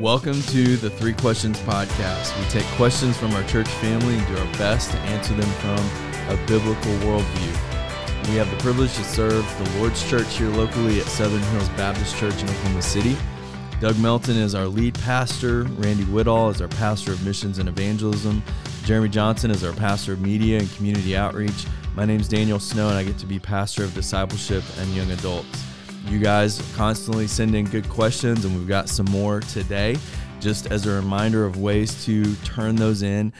Welcome to the Three Questions Podcast. We take questions from our church family and do our best to answer them from a biblical worldview. We have the privilege to serve the Lord's Church here locally at Southern Hills Baptist Church in Oklahoma City. Doug Melton is our lead pastor. Randy Whittall is our pastor of missions and evangelism. Jeremy Johnson is our pastor of media and community outreach. My name is Daniel Snow, and I get to be pastor of discipleship and young adults. You guys constantly send in good questions, and we've got some more today. Just as a reminder of ways to turn those in.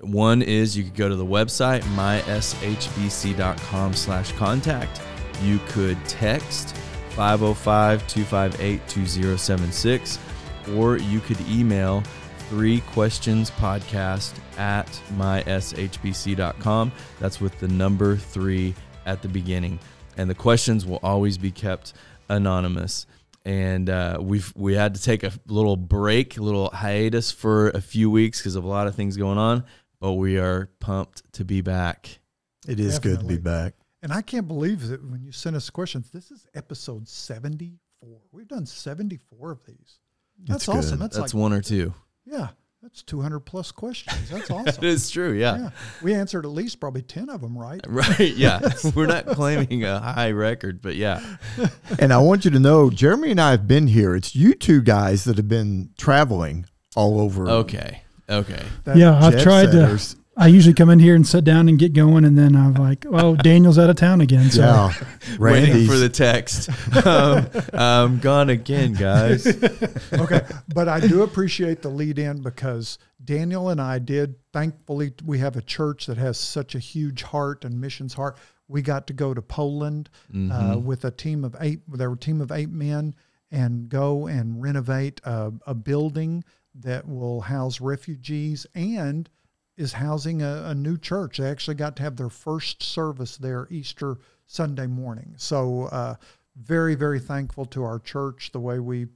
One is you could go to the website myshbc.com slash contact. You could text 505-258-2076 or you could email three questions podcast at myshbc.com. That's with the number three at the beginning and the questions will always be kept anonymous. And uh, we've we had to take a little break, a little hiatus for a few weeks because of a lot of things going on. But we are pumped to be back. It is good to be back. And I can't believe that when you sent us questions, this is episode 74. We've done 74 of these. That's It's awesome. good. That's, That's like, one or two. yeah, that's 200 plus questions. That's awesome. is true. Yeah. yeah. We answered at least probably 10 of them, right? Right. Yeah. We're not claiming a high record, but yeah. And I want you to know, Jeremy and I have been here. It's you two guys that have been traveling all over. Okay. Okay. That- yeah, I've tried setters. to. I usually come in here and sit down and get going, and then I'm like, "Oh, Daniel's out of town again." So Yeah, Waiting Randy's. for the text. Um, I'm gone again, guys. okay. But I do appreciate the lead in because Daniel and I did, thankfully, we have a church that has such a huge heart and missions heart. We got to go to Poland uh, with a team of eight, there were a team of eight men and go and renovate a, a building that will house refugees and is housing a, a new church. They actually got to have their first service there Easter Sunday morning. So, uh, very, very thankful to our church the way we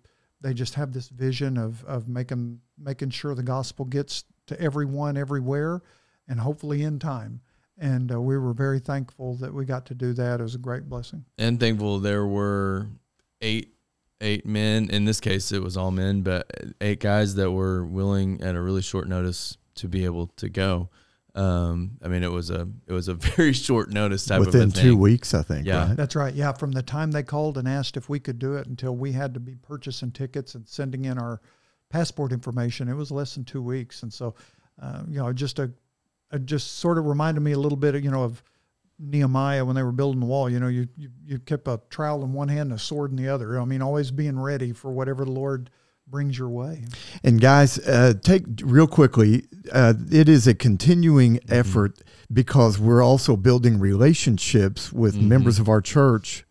they just have this vision of of making making sure the gospel gets to everyone everywhere and hopefully in time. And uh, we were very thankful that we got to do that. It was a great blessing. and thankful there were eight eight men in this case it was all men but eight guys that were willing at a really short notice to be able to go um i mean it was a it was a very short notice type within of a two weeks, I think. Yeah. Right? That's right. Yeah, from the time they called and asked if we could do it until we had to be purchasing tickets and sending in our passport information, it was less than two weeks. And so, uh, you know, just a, it just sort of reminded me a little bit, of, you know, of Nehemiah when they were building the wall. You know, you you, you kept a trowel in one hand and a sword in the other. I mean, always being ready for whatever the Lord brings your way. And guys, uh, take real quickly. Uh, it is a continuing Mm-hmm. effort because we're also building relationships with Mm-hmm. members of our church,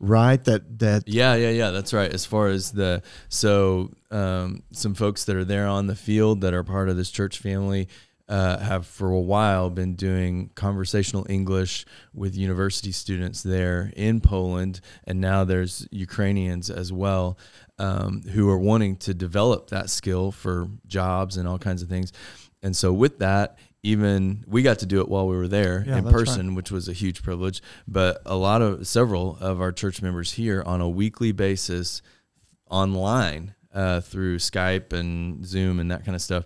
right? That that yeah yeah yeah that's right as far as the so um some folks that are there on the field that are part of this church family uh, have for a while been doing conversational English with university students there in Poland, and now there's Ukrainians as well um, who are wanting to develop that skill for jobs and all kinds of things. And so, with that, even we got to do it while we were there Yeah, in that's right. person, which was a huge privilege. But a lot of several of our church members here on a weekly basis online uh, through Skype and Zoom and that kind of stuff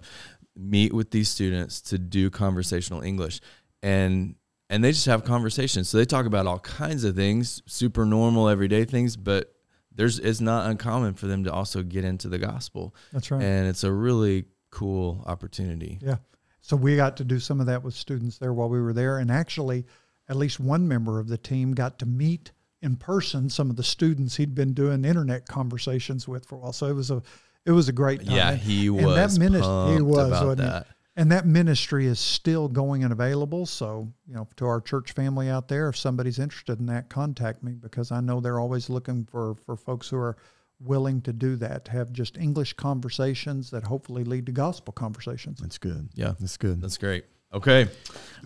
meet with these students to do conversational English and and they just have conversations so they talk about all kinds of things super normal everyday things but there's it's not uncommon for them to also get into the gospel That's right. and it's a really cool opportunity Yeah. So we got to do some of that with students there while we were there. And actually, at least one member of the team got to meet in person some of the students he'd been doing internet conversations with for a while. So it was a it was a great time. yeah And- he and was that minis- pumped he was, about wasn't he? And that ministry is still going and available. So, you know, to our church family out there, if somebody's interested in that, contact me because I know they're always looking for, for folks who are willing to do that, to have just English conversations that hopefully lead to gospel conversations. that's good. Yeah. that's good. that's great okay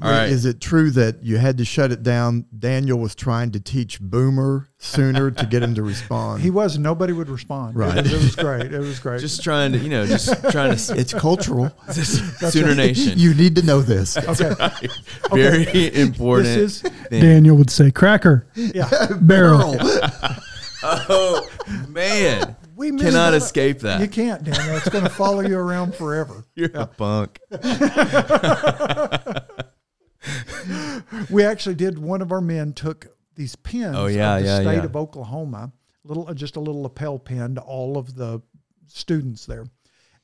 all Wait, right Is it true that you had to shut it down? Daniel was trying to teach Boomer sooner to get him to respond. He was. Nobody would respond. Right. It was, it was great. It was great. just trying to you know just trying to it's cultural. sooner nation you need to know this. okay. very important This is thing. Daniel would say, "Cracker yeah. barrel." oh man We cannot that. escape that. You can't, Daniel. It's going to follow you around forever. You're a punk. We actually did. One of our men took these pins Oh, yeah, of the yeah, state yeah. of Oklahoma, little just a little lapel pin to all of the students there,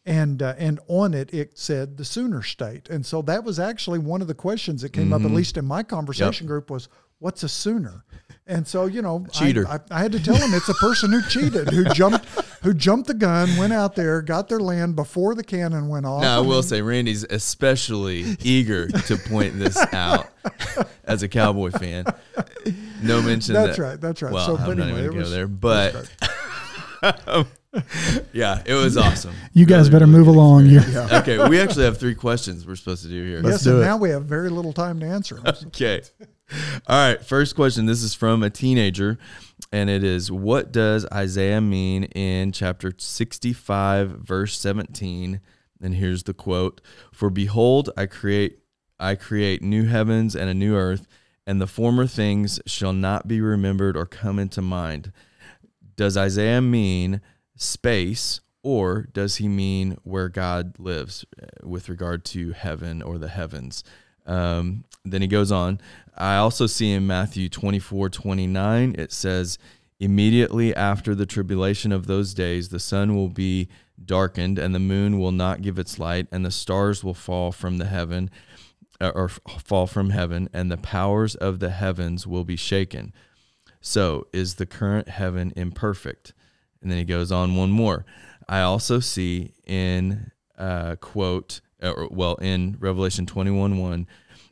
and uh, and on it it said the Sooner State, and so that was actually one of the questions that came up, Mm-hmm. at least in my conversation group, was what's a Sooner. And so you know, Cheater. I, I had to tell him it's a person who cheated, who jumped, who jumped the gun, went out there, got their land before the cannon went off. Now, I and will then- say Randy's especially eager to point this out as a Cowboy fan. No mention That's that. right. That's right. Well, so, I'm but not anyway, even it gonna was, there, but yeah, it was awesome. You guys Really, better really move along. You're. Okay, we actually have three questions we're supposed to do here. yes, do and it. now we have very little time to answer them. Okay. All right. First question. This is from a teenager, and it is What does Isaiah mean in chapter 65, verse 17? And here's the quote For behold, I create. I create new heavens and a new earth, and the former things shall not be remembered or come into mind. Does Isaiah mean space, or does he mean where God lives uh, with regard to heaven or the heavens? Um, then he goes on. I also see in Matthew 24 29, it says, Immediately after the tribulation of those days, the sun will be darkened, and the moon will not give its light, and the stars will fall from the heaven, uh, or fall from heaven, and the powers of the heavens will be shaken. So is the current heaven imperfect? And then he goes on one more. I also see in uh, quote, Uh, or, well, in Revelation 21 1,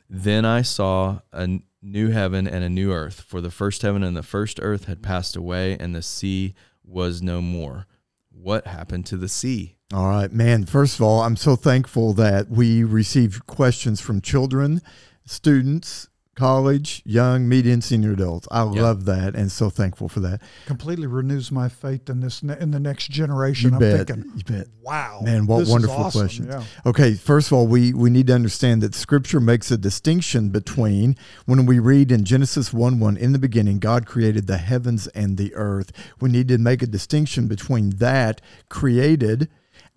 then I saw a new heaven and a new earth, for the first heaven and the first earth had passed away, and the sea was no more. What happened to the sea? All right, man. First of all, I'm so thankful that we received questions from children, students, college, young, medium, senior adults. I Yeah. love that and so thankful for that. completely renews my faith in this ne- in the next generation. You I'm bet. thinking, You bet. wow, Man, what this wonderful awesome. questions. Yeah. Okay, first of all, we, we need to understand that Scripture makes a distinction between when we read in Genesis 1 1, in the beginning, God created the heavens and the earth. We need to make a distinction between that created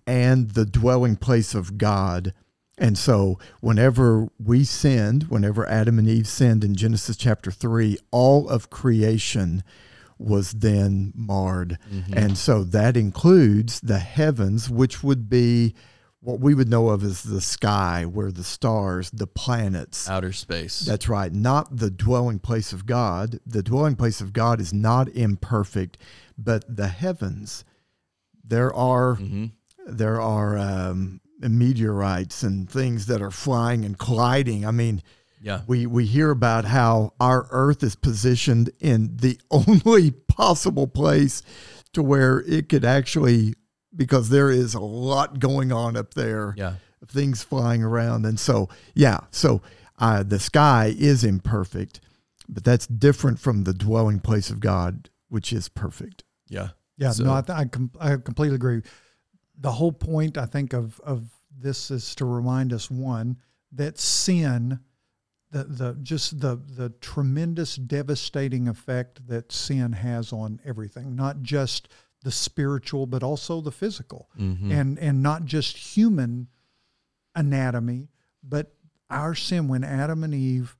and the dwelling place of God. And so, whenever we sinned, whenever Adam and Eve sinned in Genesis chapter 3, all of creation was then marred. And so that includes the heavens, which would be what we would know of as the sky, where the stars, the planets. Outer space. That's right, not the dwelling place of God. The dwelling place of God is not imperfect, but the heavens. There are hmm there are um, meteorites and things that are flying and colliding. I mean, Yeah. we we hear about how our Earth is positioned in the only possible place to where it could actually, because there is a lot going on up there, Yeah. things flying around, and so yeah, so uh, the sky is imperfect, but that's different from the dwelling place of God, which is perfect. Yeah. Yeah, So- no, I, th- I, com- I completely agree. The whole point, I think, of of this is to remind us one that sin, the the just the the tremendous devastating effect that sin has on everything, not just the spiritual, but also the physical, hmm and and not just human anatomy, but our sin when Adam and Eve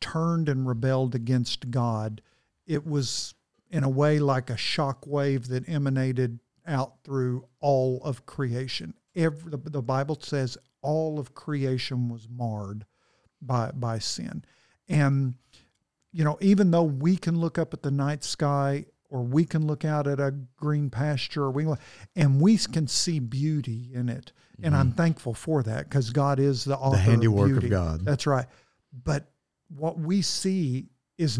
turned and rebelled against God, it was in a way like a shock wave that emanated out through all of creation. Every, the, the Bible says all of creation was marred by by sin. And you know, even though we can look up at the night sky or we can look out at a green pasture or we can and we can see beauty in it. And I'm mm-hmm. thankful for that because God is the author The handiwork of, of beauty. God. That's right. But what we see is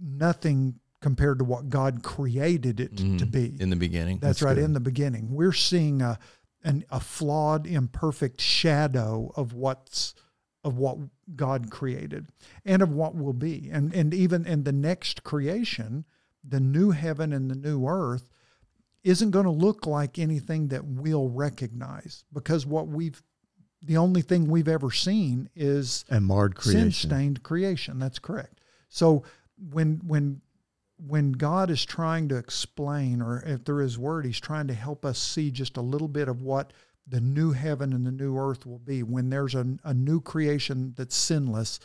nothing compared to what God created it to Mhm. be. In the beginning. That's, That's right. good. In the beginning, we're seeing a an, a flawed, imperfect shadow of what's of what God created and of what will be, and and even in the next creation, the new heaven and the new earth isn't going to look like anything that we'll recognize because what we've the only thing we've ever seen is a marred creation. sin-stained creation. That's correct. So when when when God is trying to explain, or if there is word, He's trying to help us see just a little bit of what the new heaven and the new earth will be. When there's a, a new creation that's sinless,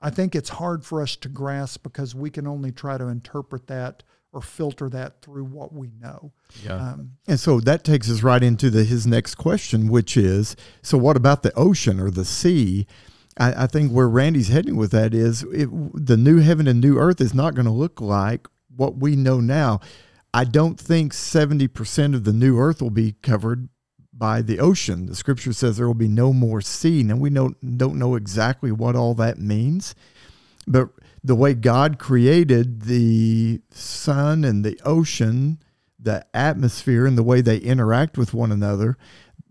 I think it's hard for us to grasp because we can only try to interpret that or filter that through what we know. Yeah. Um, And so that takes us right into the, his next question, which is so what about the ocean or the sea? I, I think where Randy's heading with that is it, the new heaven and new earth is not going to look like what we know now. I don't think 70% of the new earth will be covered by the ocean. The scripture says there will be no more sea. Now we don't, don't know exactly what all that means, but the way God created the sun and the ocean, the atmosphere, and the way they interact with one another,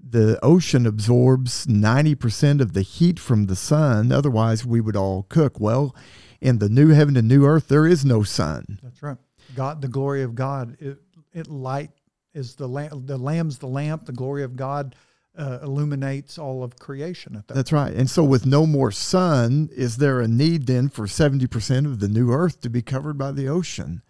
the ocean absorbs 90% of the heat from the sun. Otherwise, we would all cook. Well, in the new heaven and new earth, there is no sun. that's right. God, the glory of God, it, it light is the lamp, the lamb's the lamp. The glory of God uh, illuminates all of creation at that. That's right. And so, with no more sun, is there a need then for 70% of the new earth to be covered by the ocean?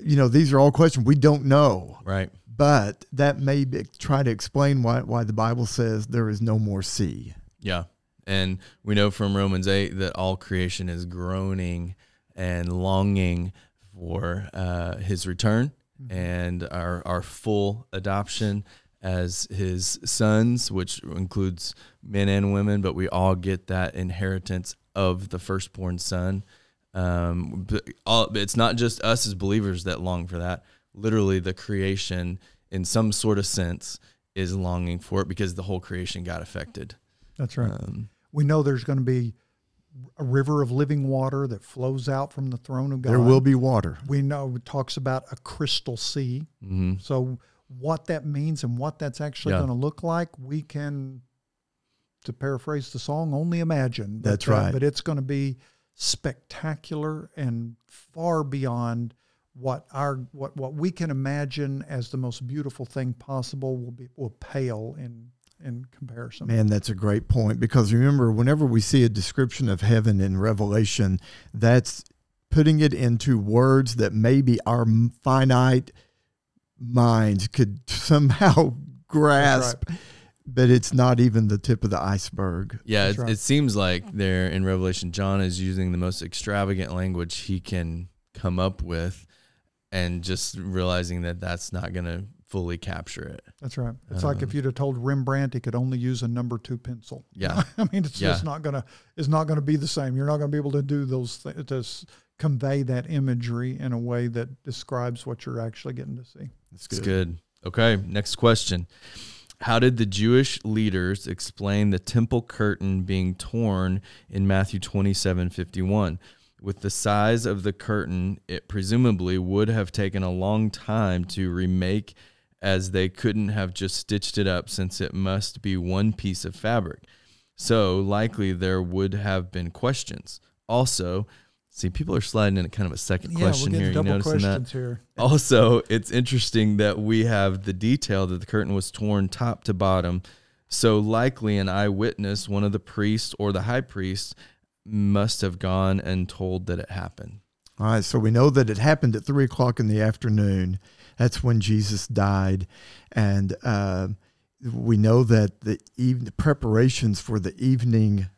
You know, these are all questions we don't know. Right. But that may be, try to explain why why the Bible says there is no more sea. Yeah. And we know from Romans 8 that all creation is groaning and longing for uh, his return and our, our full adoption as his sons, which includes men and women, but we all get that inheritance of the firstborn son. Um, all, it's not just us as believers that long for that. Literally, the creation, in some sort of sense, is longing for it because the whole creation got affected. That's right. Um, we know there's going to be a river of living water that flows out from the throne of God. There will be water. We know it talks about a crystal sea. mhm. So what that means and what that's actually Yeah. going to look like, we can, to paraphrase the song, only imagine. That's But, uh, right. but it's going to be spectacular and far beyond what our what what we can imagine as the most beautiful thing possible will be will pale in in comparison. Man, that's a great point because remember, whenever we see a description of heaven in Revelation, that's putting it into words that maybe our finite minds could somehow grasp, but it's not even the tip of the iceberg. Yeah, it, right. it seems like there in Revelation, John is using the most extravagant language he can come up with, and just realizing that that's not going to fully capture it. That's right. It's like if um, you'd have told Rembrandt he could only use a number two pencil. Yeah. I mean, it's Yeah. just not gonna it's not gonna be the same. You're not gonna be able to do those th- to s- convey that imagery in a way that describes what you're actually getting to see. That's It's good. Okay, next question. How did the Jewish leaders explain the temple curtain being torn in Matthew 27 51? With the size of the curtain, it presumably would have taken a long time to remake, as they couldn't have just stitched it up since it must be one piece of fabric. So, likely there would have been questions. Also, see, people are sliding in kind of a second question here. You noticing that? here. Also, it's interesting that we have the detail that the curtain was torn top to bottom. So, likely an eyewitness, one of the priests or the high priest, must have gone and told that it happened. All right, so we know that it happened at three o'clock in the afternoon. That's when Jesus died, and uh, we know that the even preparations for the evening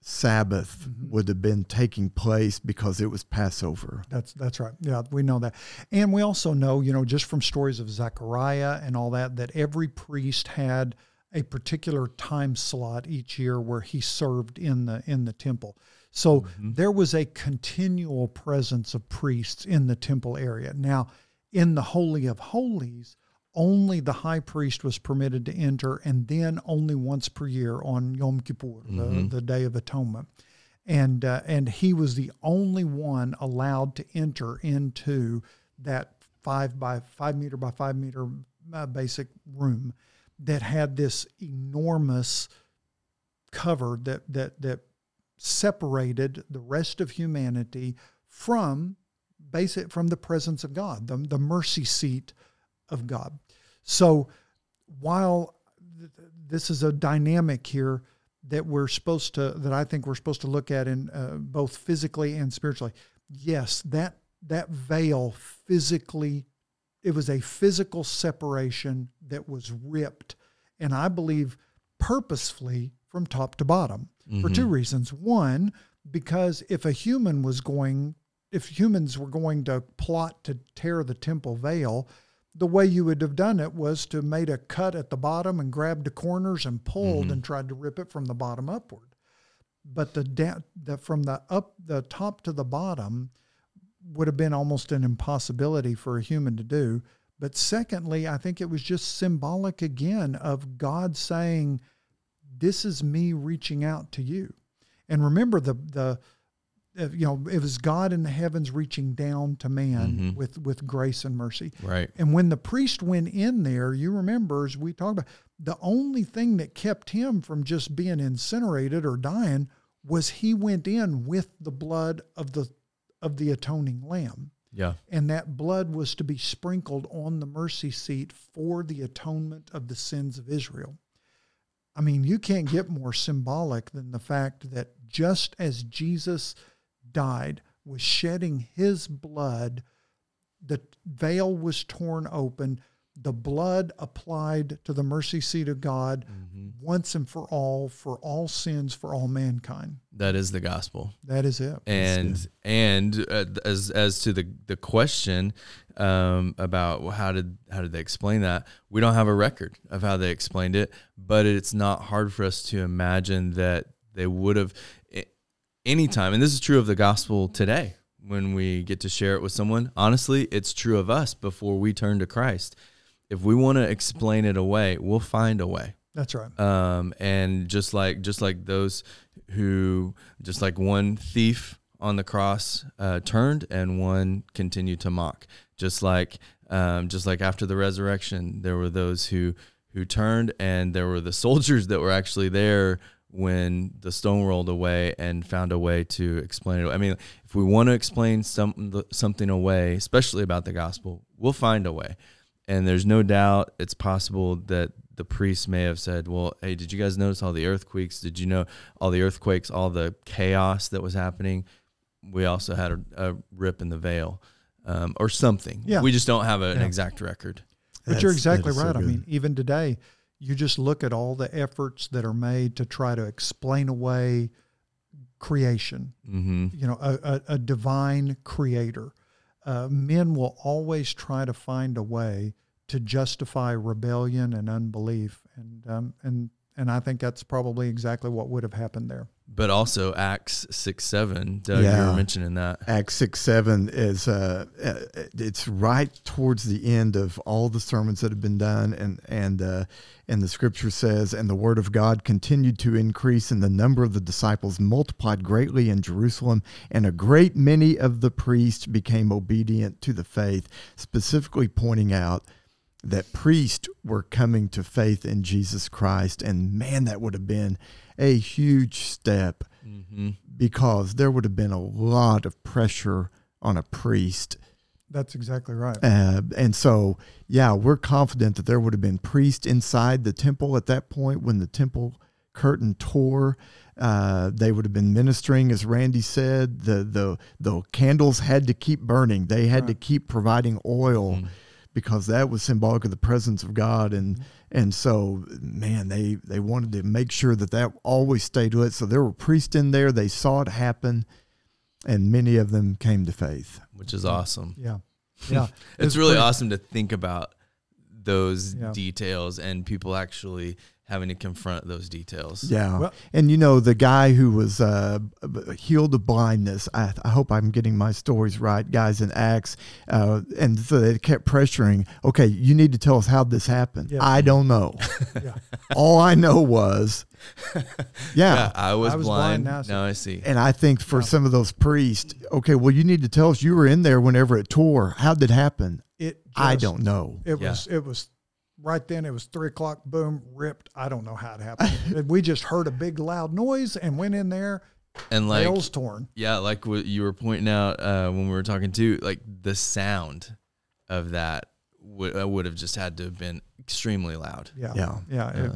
Sabbath Mhm. would have been taking place because it was Passover. That's that's right. Yeah, we know that, and we also know, you know, just from stories of Zechariah and all that, that every priest had a particular time slot each year where he served in the in the temple. So there was a continual presence of priests in the temple area. Now, in the holy of holies, only the high priest was permitted to enter, and then only once per year on Yom Kippur, the, the Day of Atonement and uh, and he was the only one allowed to enter into that five by five meter by five meter uh, basic room that had this enormous cover that that that separated the rest of humanity from basic from the presence of God, the, the mercy seat of God. So while th- th- this is a dynamic here that we're supposed to that I think we're supposed to look at in uh, both physically and spiritually. Yes, that that veil physically it was a physical separation that was ripped and i believe purposefully from top to bottom for two mm-hmm. reasons. One because if a human was going if humans were going to plot to tear the temple veil the way you would have done it was to made a cut at the bottom and grabbed the corners and pulled mm-hmm. and tried to rip it from the bottom upward. But the, da- the from the up the top to the bottom would have been almost an impossibility for a human to do. But secondly, I think it was just symbolic again of God saying, "This is me reaching out to you." And remember the the you know it was God in the heavens reaching down to man mm-hmm. with with grace and mercy. Right. And when the priest went in there, you remember as we talked about, the only thing that kept him from just being incinerated or dying was he went in with the blood of the of the atoning lamb. Yeah. And that blood was to be sprinkled on the mercy seat for the atonement of the sins of Israel. I mean, you can't get more symbolic than the fact that just as Jesus died, was shedding his blood, the veil was torn open, the blood applied to the mercy seat of God once and for all, for all sins, for all mankind. That is the gospel. That is it. and and uh, as as to the the question um, about well, how did how did they explain that, we don't have a record of how they explained it, but it's not hard for us to imagine that they would have a- anytime, and this is true of the gospel today. When we get to share it with someone, honestly, it's true of us before we turn to Christ. If we want to explain it away, we'll find a way. That's right. um, and just like just like those who just like one thief on the cross uh, turned and one continued to mock. Just like um, just like after the resurrection there were those who who turned and there were the soldiers that were actually there when the stone rolled away and found a way to explain it. I mean if we want to explain some, something away especially about the gospel we'll find a way and there's no doubt it's possible that the priests may have said, "Well, hey, did you guys notice all the earthquakes? Did you know all the earthquakes, all the chaos that was happening? We also had a, a rip in the veil, um, or something. Yeah. we just don't have an Yeah. exact record. But you're exactly is so right. I mean, even today, you just look at all the efforts that are made to try to explain away creation. Mm-hmm. You know, a, a, a divine creator. Uh, men will always try to find a way to justify rebellion and unbelief, and um, and and I think that's probably exactly what would have happened there. But also Acts six seven. Doug, you were mentioning that. Acts six seven is uh, uh, it's right towards the end of all the sermons that have been done, and and uh, and the scripture says, and the word of God continued to increase, and the number of the disciples multiplied greatly in Jerusalem, and a great many of the priests became obedient to the faith, specifically pointing out that priests were coming to faith in Jesus Christ, and man, that would have been a huge step Mm-hmm. because there would have been a lot of pressure on a priest. That's exactly right. Uh, and so, yeah, we're confident that there would have been priests inside the temple at that point when the temple curtain tore. Uh, they would have been ministering, as Randy said. The the the candles had to keep burning. They had to keep providing oil because that was symbolic of the presence of God. And mm-hmm. and so, man, they they wanted to make sure that that always stayed lit. So there were priests in there. They saw it happen, and many of them came to faith. which is awesome. Yeah, yeah. It's, really pretty- awesome to think about those Yeah. details and people actually having to confront those details. Yeah, Well- and you know the guy who was uh, healed of blindness. I, I hope I'm getting my stories right, guys. In Acts, uh, and so they kept pressuring. Okay, you need to tell us how this happened. Yeah. I don't know. Yeah. All I know was, Yeah, yeah. I was, I was blind. blind, now I see. now I see. And I think for some of those priests, okay, well, you need to tell us you were in there whenever it tore. How did it happen? It. I don't know. It Yeah. was. It was. Right then, it was three o'clock. Boom, ripped. I don't know how it happened. we just heard a big loud noise and went in there. And like, Veils torn. yeah, like what you were pointing out uh, when we were talking too, like the sound of that would uh, would have just had to have been extremely loud. Yeah, Yeah. yeah, it,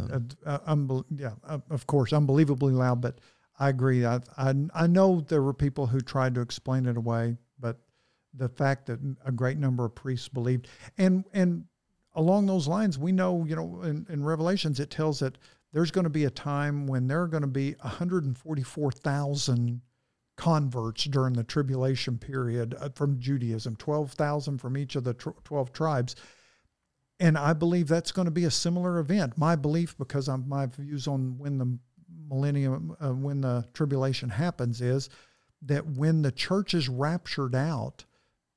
uh, uh, unbel- yeah. Uh, of course, unbelievably loud. But I agree. I, I I know there were people who tried to explain it away, but the fact that a great number of priests believed, and and along those lines, we know you know in, in Revelations it tells that there's going to be a time when there are going to be 144,000 converts during the tribulation period uh, from Judaism, 12,000 from each of the 12 tribes. And I believe that's going to be a similar event. My belief, because I'm, my views on when the millennium, uh, when the tribulation happens, is that when the church is raptured out,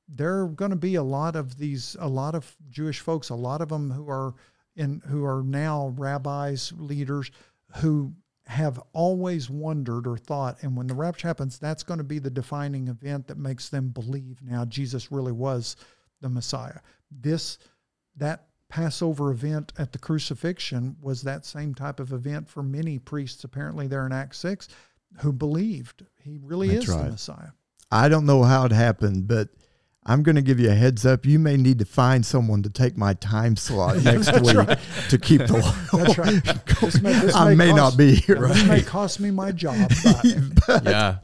there are going to be a lot of these, a lot of Jewish folks, a lot of them who are in, who are now rabbis, leaders, who have always wondered or thought, and when the rapture happens, that's going to be the defining event that makes them believe now Jesus really was the Messiah. This, that Passover event at the crucifixion was that same type of event for many priests, apparently, there in Acts 6, who believed he really That's is right. the Messiah. I don't know how it happened, but I'm going to give you a heads up. You may need to find someone to take my time slot next week to keep the. That's right. This may, this I may cost- not be here. This may cost me my job. but- yeah.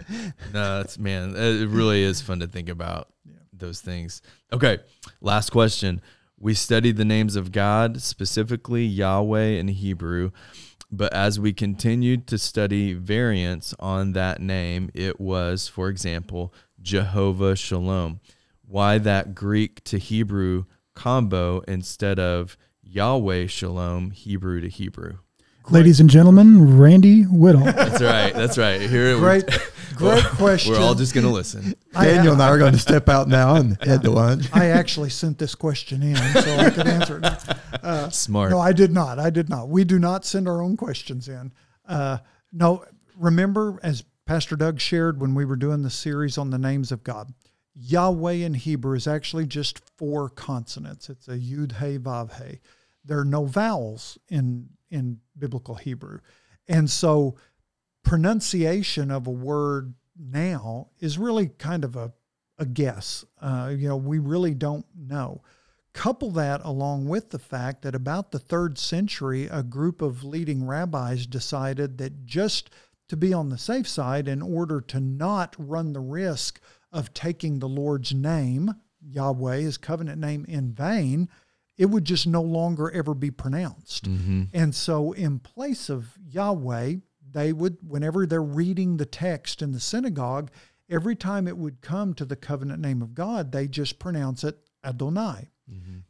No, that's man. It really is fun to think about those things. Okay. Last question. We studied the names of God, specifically Yahweh in Hebrew. But as we continued to study variants on that name, it was, for example, Jehovah Shalom. Why that Greek to Hebrew combo instead of Yahweh Shalom, Hebrew to Hebrew? Ladies and gentlemen, Randy Whittle. That's right. That's right. Here we- Great, great question. We're all just going to listen. I- Daniel and I are going to step out now and head to lunch. I actually sent this question in so I could answer it. Smart. No, I did not. I did not. We do not send our own questions in. Uh, no, remember, as Pastor Doug shared when we were doing the series on the names of God, Yahweh in Hebrew is actually just four consonants. It's a Yud He Vav He. There are no vowels in in biblical Hebrew, and so pronunciation of a word now is really kind of a a guess. Uh, you know, we really don't know. Couple that along with the fact that about the third century, a group of leading rabbis decided that just to be on the safe side, in order to not run the risk of taking the Lord's name, Yahweh, his covenant name, in vain, it would just no longer ever be pronounced. And so, in place of Yahweh, they would, whenever they're reading the text in the synagogue, every time it would come to the covenant name of God, they just pronounce it Adonai.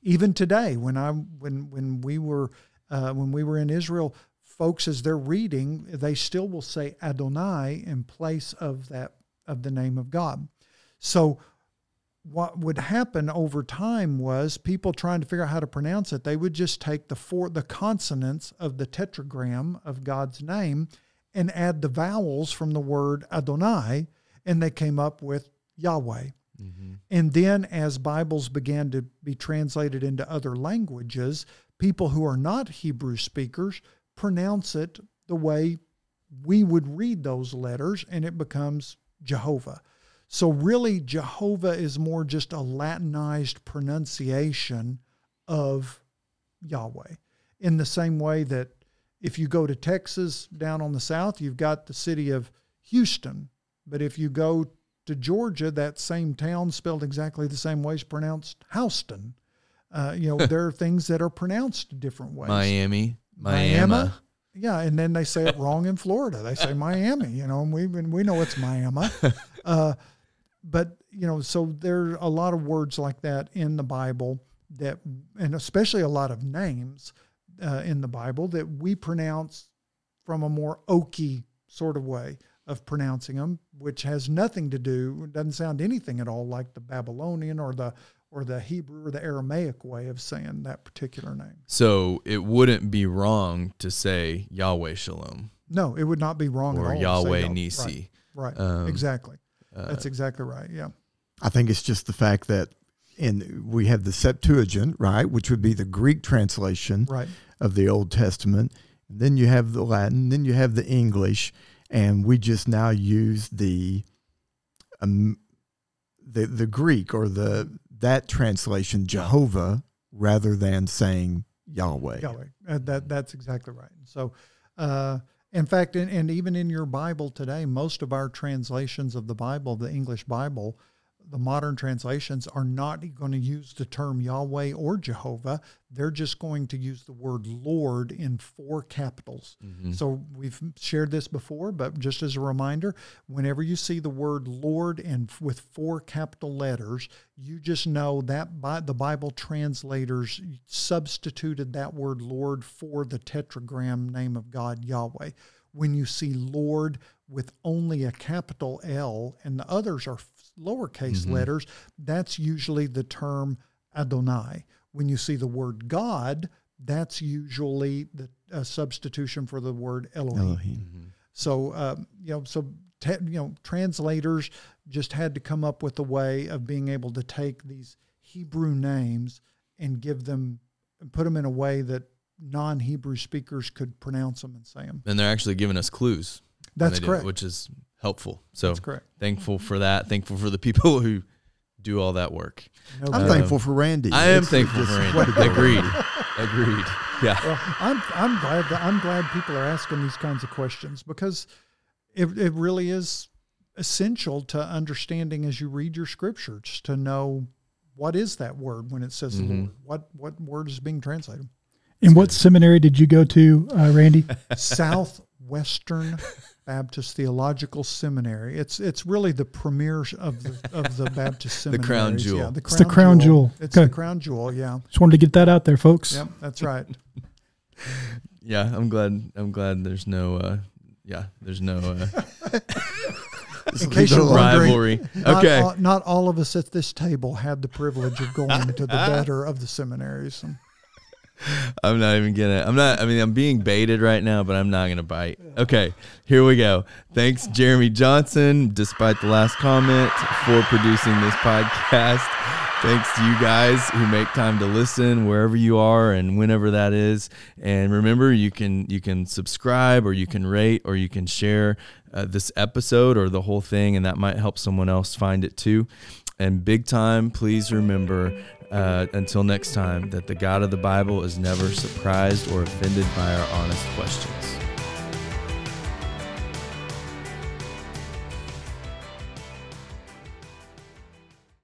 Even today, when I when when we were uh, when we were in Israel, folks as they're reading, they still will say Adonai in place of that of the name of God. So what would happen over time was people trying to figure out how to pronounce it, they would just take the four the consonants of the tetragram of God's name and add the vowels from the word Adonai, and they came up with Yahweh. Mm-hmm. And then, as Bibles began to be translated into other languages, people who are not Hebrew speakers pronounce it the way we would read those letters, and it becomes Jehovah. So, really, Jehovah is more just a Latinized pronunciation of Yahweh. In the same way that if you go to Texas down on the south, you've got the city of Houston. But if you go to Georgia, that same town spelled exactly the same way is pronounced Houston. Uh, you know, there are things that are pronounced different ways. Miami. Miami? Miami. Yeah, and then they say it wrong in Florida. They say Miami, you know, and we and we know it's Miami. Uh, but you know, so there are a lot of words like that in the Bible that, and especially a lot of names uh, in the Bible that we pronounce from a more oaky sort of way of pronouncing them, which has nothing to do, doesn't sound anything at all like the Babylonian or the or the Hebrew or the Aramaic way of saying that particular name. So it wouldn't be wrong to say Yahweh Shalom No, it would not be wrong at all. or to say Yahweh Nisi. Right. right. Um, exactly. That's exactly right. Yeah. I think it's just the fact that and we have the Septuagint, right, which would be the Greek translation Right. of the Old Testament. And then you have the Latin, then you have the English, and we just now use the um, the the Greek or the that translation Jehovah rather than saying Yahweh. Yahweh. Uh, that that's exactly right. So, uh, in fact, and, and even in your Bible today, most of our translations of the Bible, the English Bible, the modern translations are not going to use the term Yahweh or Jehovah. They're just going to use the word Lord in four capitals. Mm-hmm. So we've shared this before, but just as a reminder, whenever you see the word Lord and with four capital letters, you just know that by the Bible translators substituted that word Lord for the tetragram name of God Yahweh. When you see Lord with only a capital L and the others are f- lowercase letters, that's usually the term Adonai. When you see the word God, that's usually the a substitution for the word Elohim. Elohim. So um, you know, so te- you know, translators just had to come up with a way of being able to take these Hebrew names and give them, and put them in a way that non-Hebrew speakers could pronounce them and say them. And they're actually giving us clues. That's they do correct. which is helpful. So That's correct. thankful for that. Thankful for the people who do all that work. No I'm Um, thankful for Randy. I am It's thankful for Randy. to. Agreed. Agreed. Yeah. well, I'm I'm glad that I'm glad people are asking these kinds of questions because it it really is essential to understanding as you read your scriptures to know what is that word when it says Mhm. Lord. What what word is being translated? And what seminary did you go to, uh, Randy? Southwestern Baptist Theological Seminary. It's it's really the premier of the of the Baptist seminary. The crown jewel. Yeah, the It's the crown jewel. It's Okay. the crown jewel. Yeah. Just wanted to get that out there, folks. Yep. That's right. Yeah. I'm glad. I'm glad there's no. uh Yeah. There's no uh, In case you're wondering, rivalry. Not Okay. all, not all of us at this table had the privilege of going to the better of the seminaries. I'm not even gonna. I'm not. I mean, I'm being baited right now, but I'm not gonna bite. Okay, here we go. Thanks, Jeremy Johnson, despite the last comment, for producing this podcast. Thanks to you guys who make time to listen wherever you are and whenever that is. And remember, you can you can subscribe or you can rate or you can share uh, this episode or the whole thing, and that might help someone else find it too. And big time, please remember uh, until next time that the God of the Bible is never surprised or offended by our honest questions.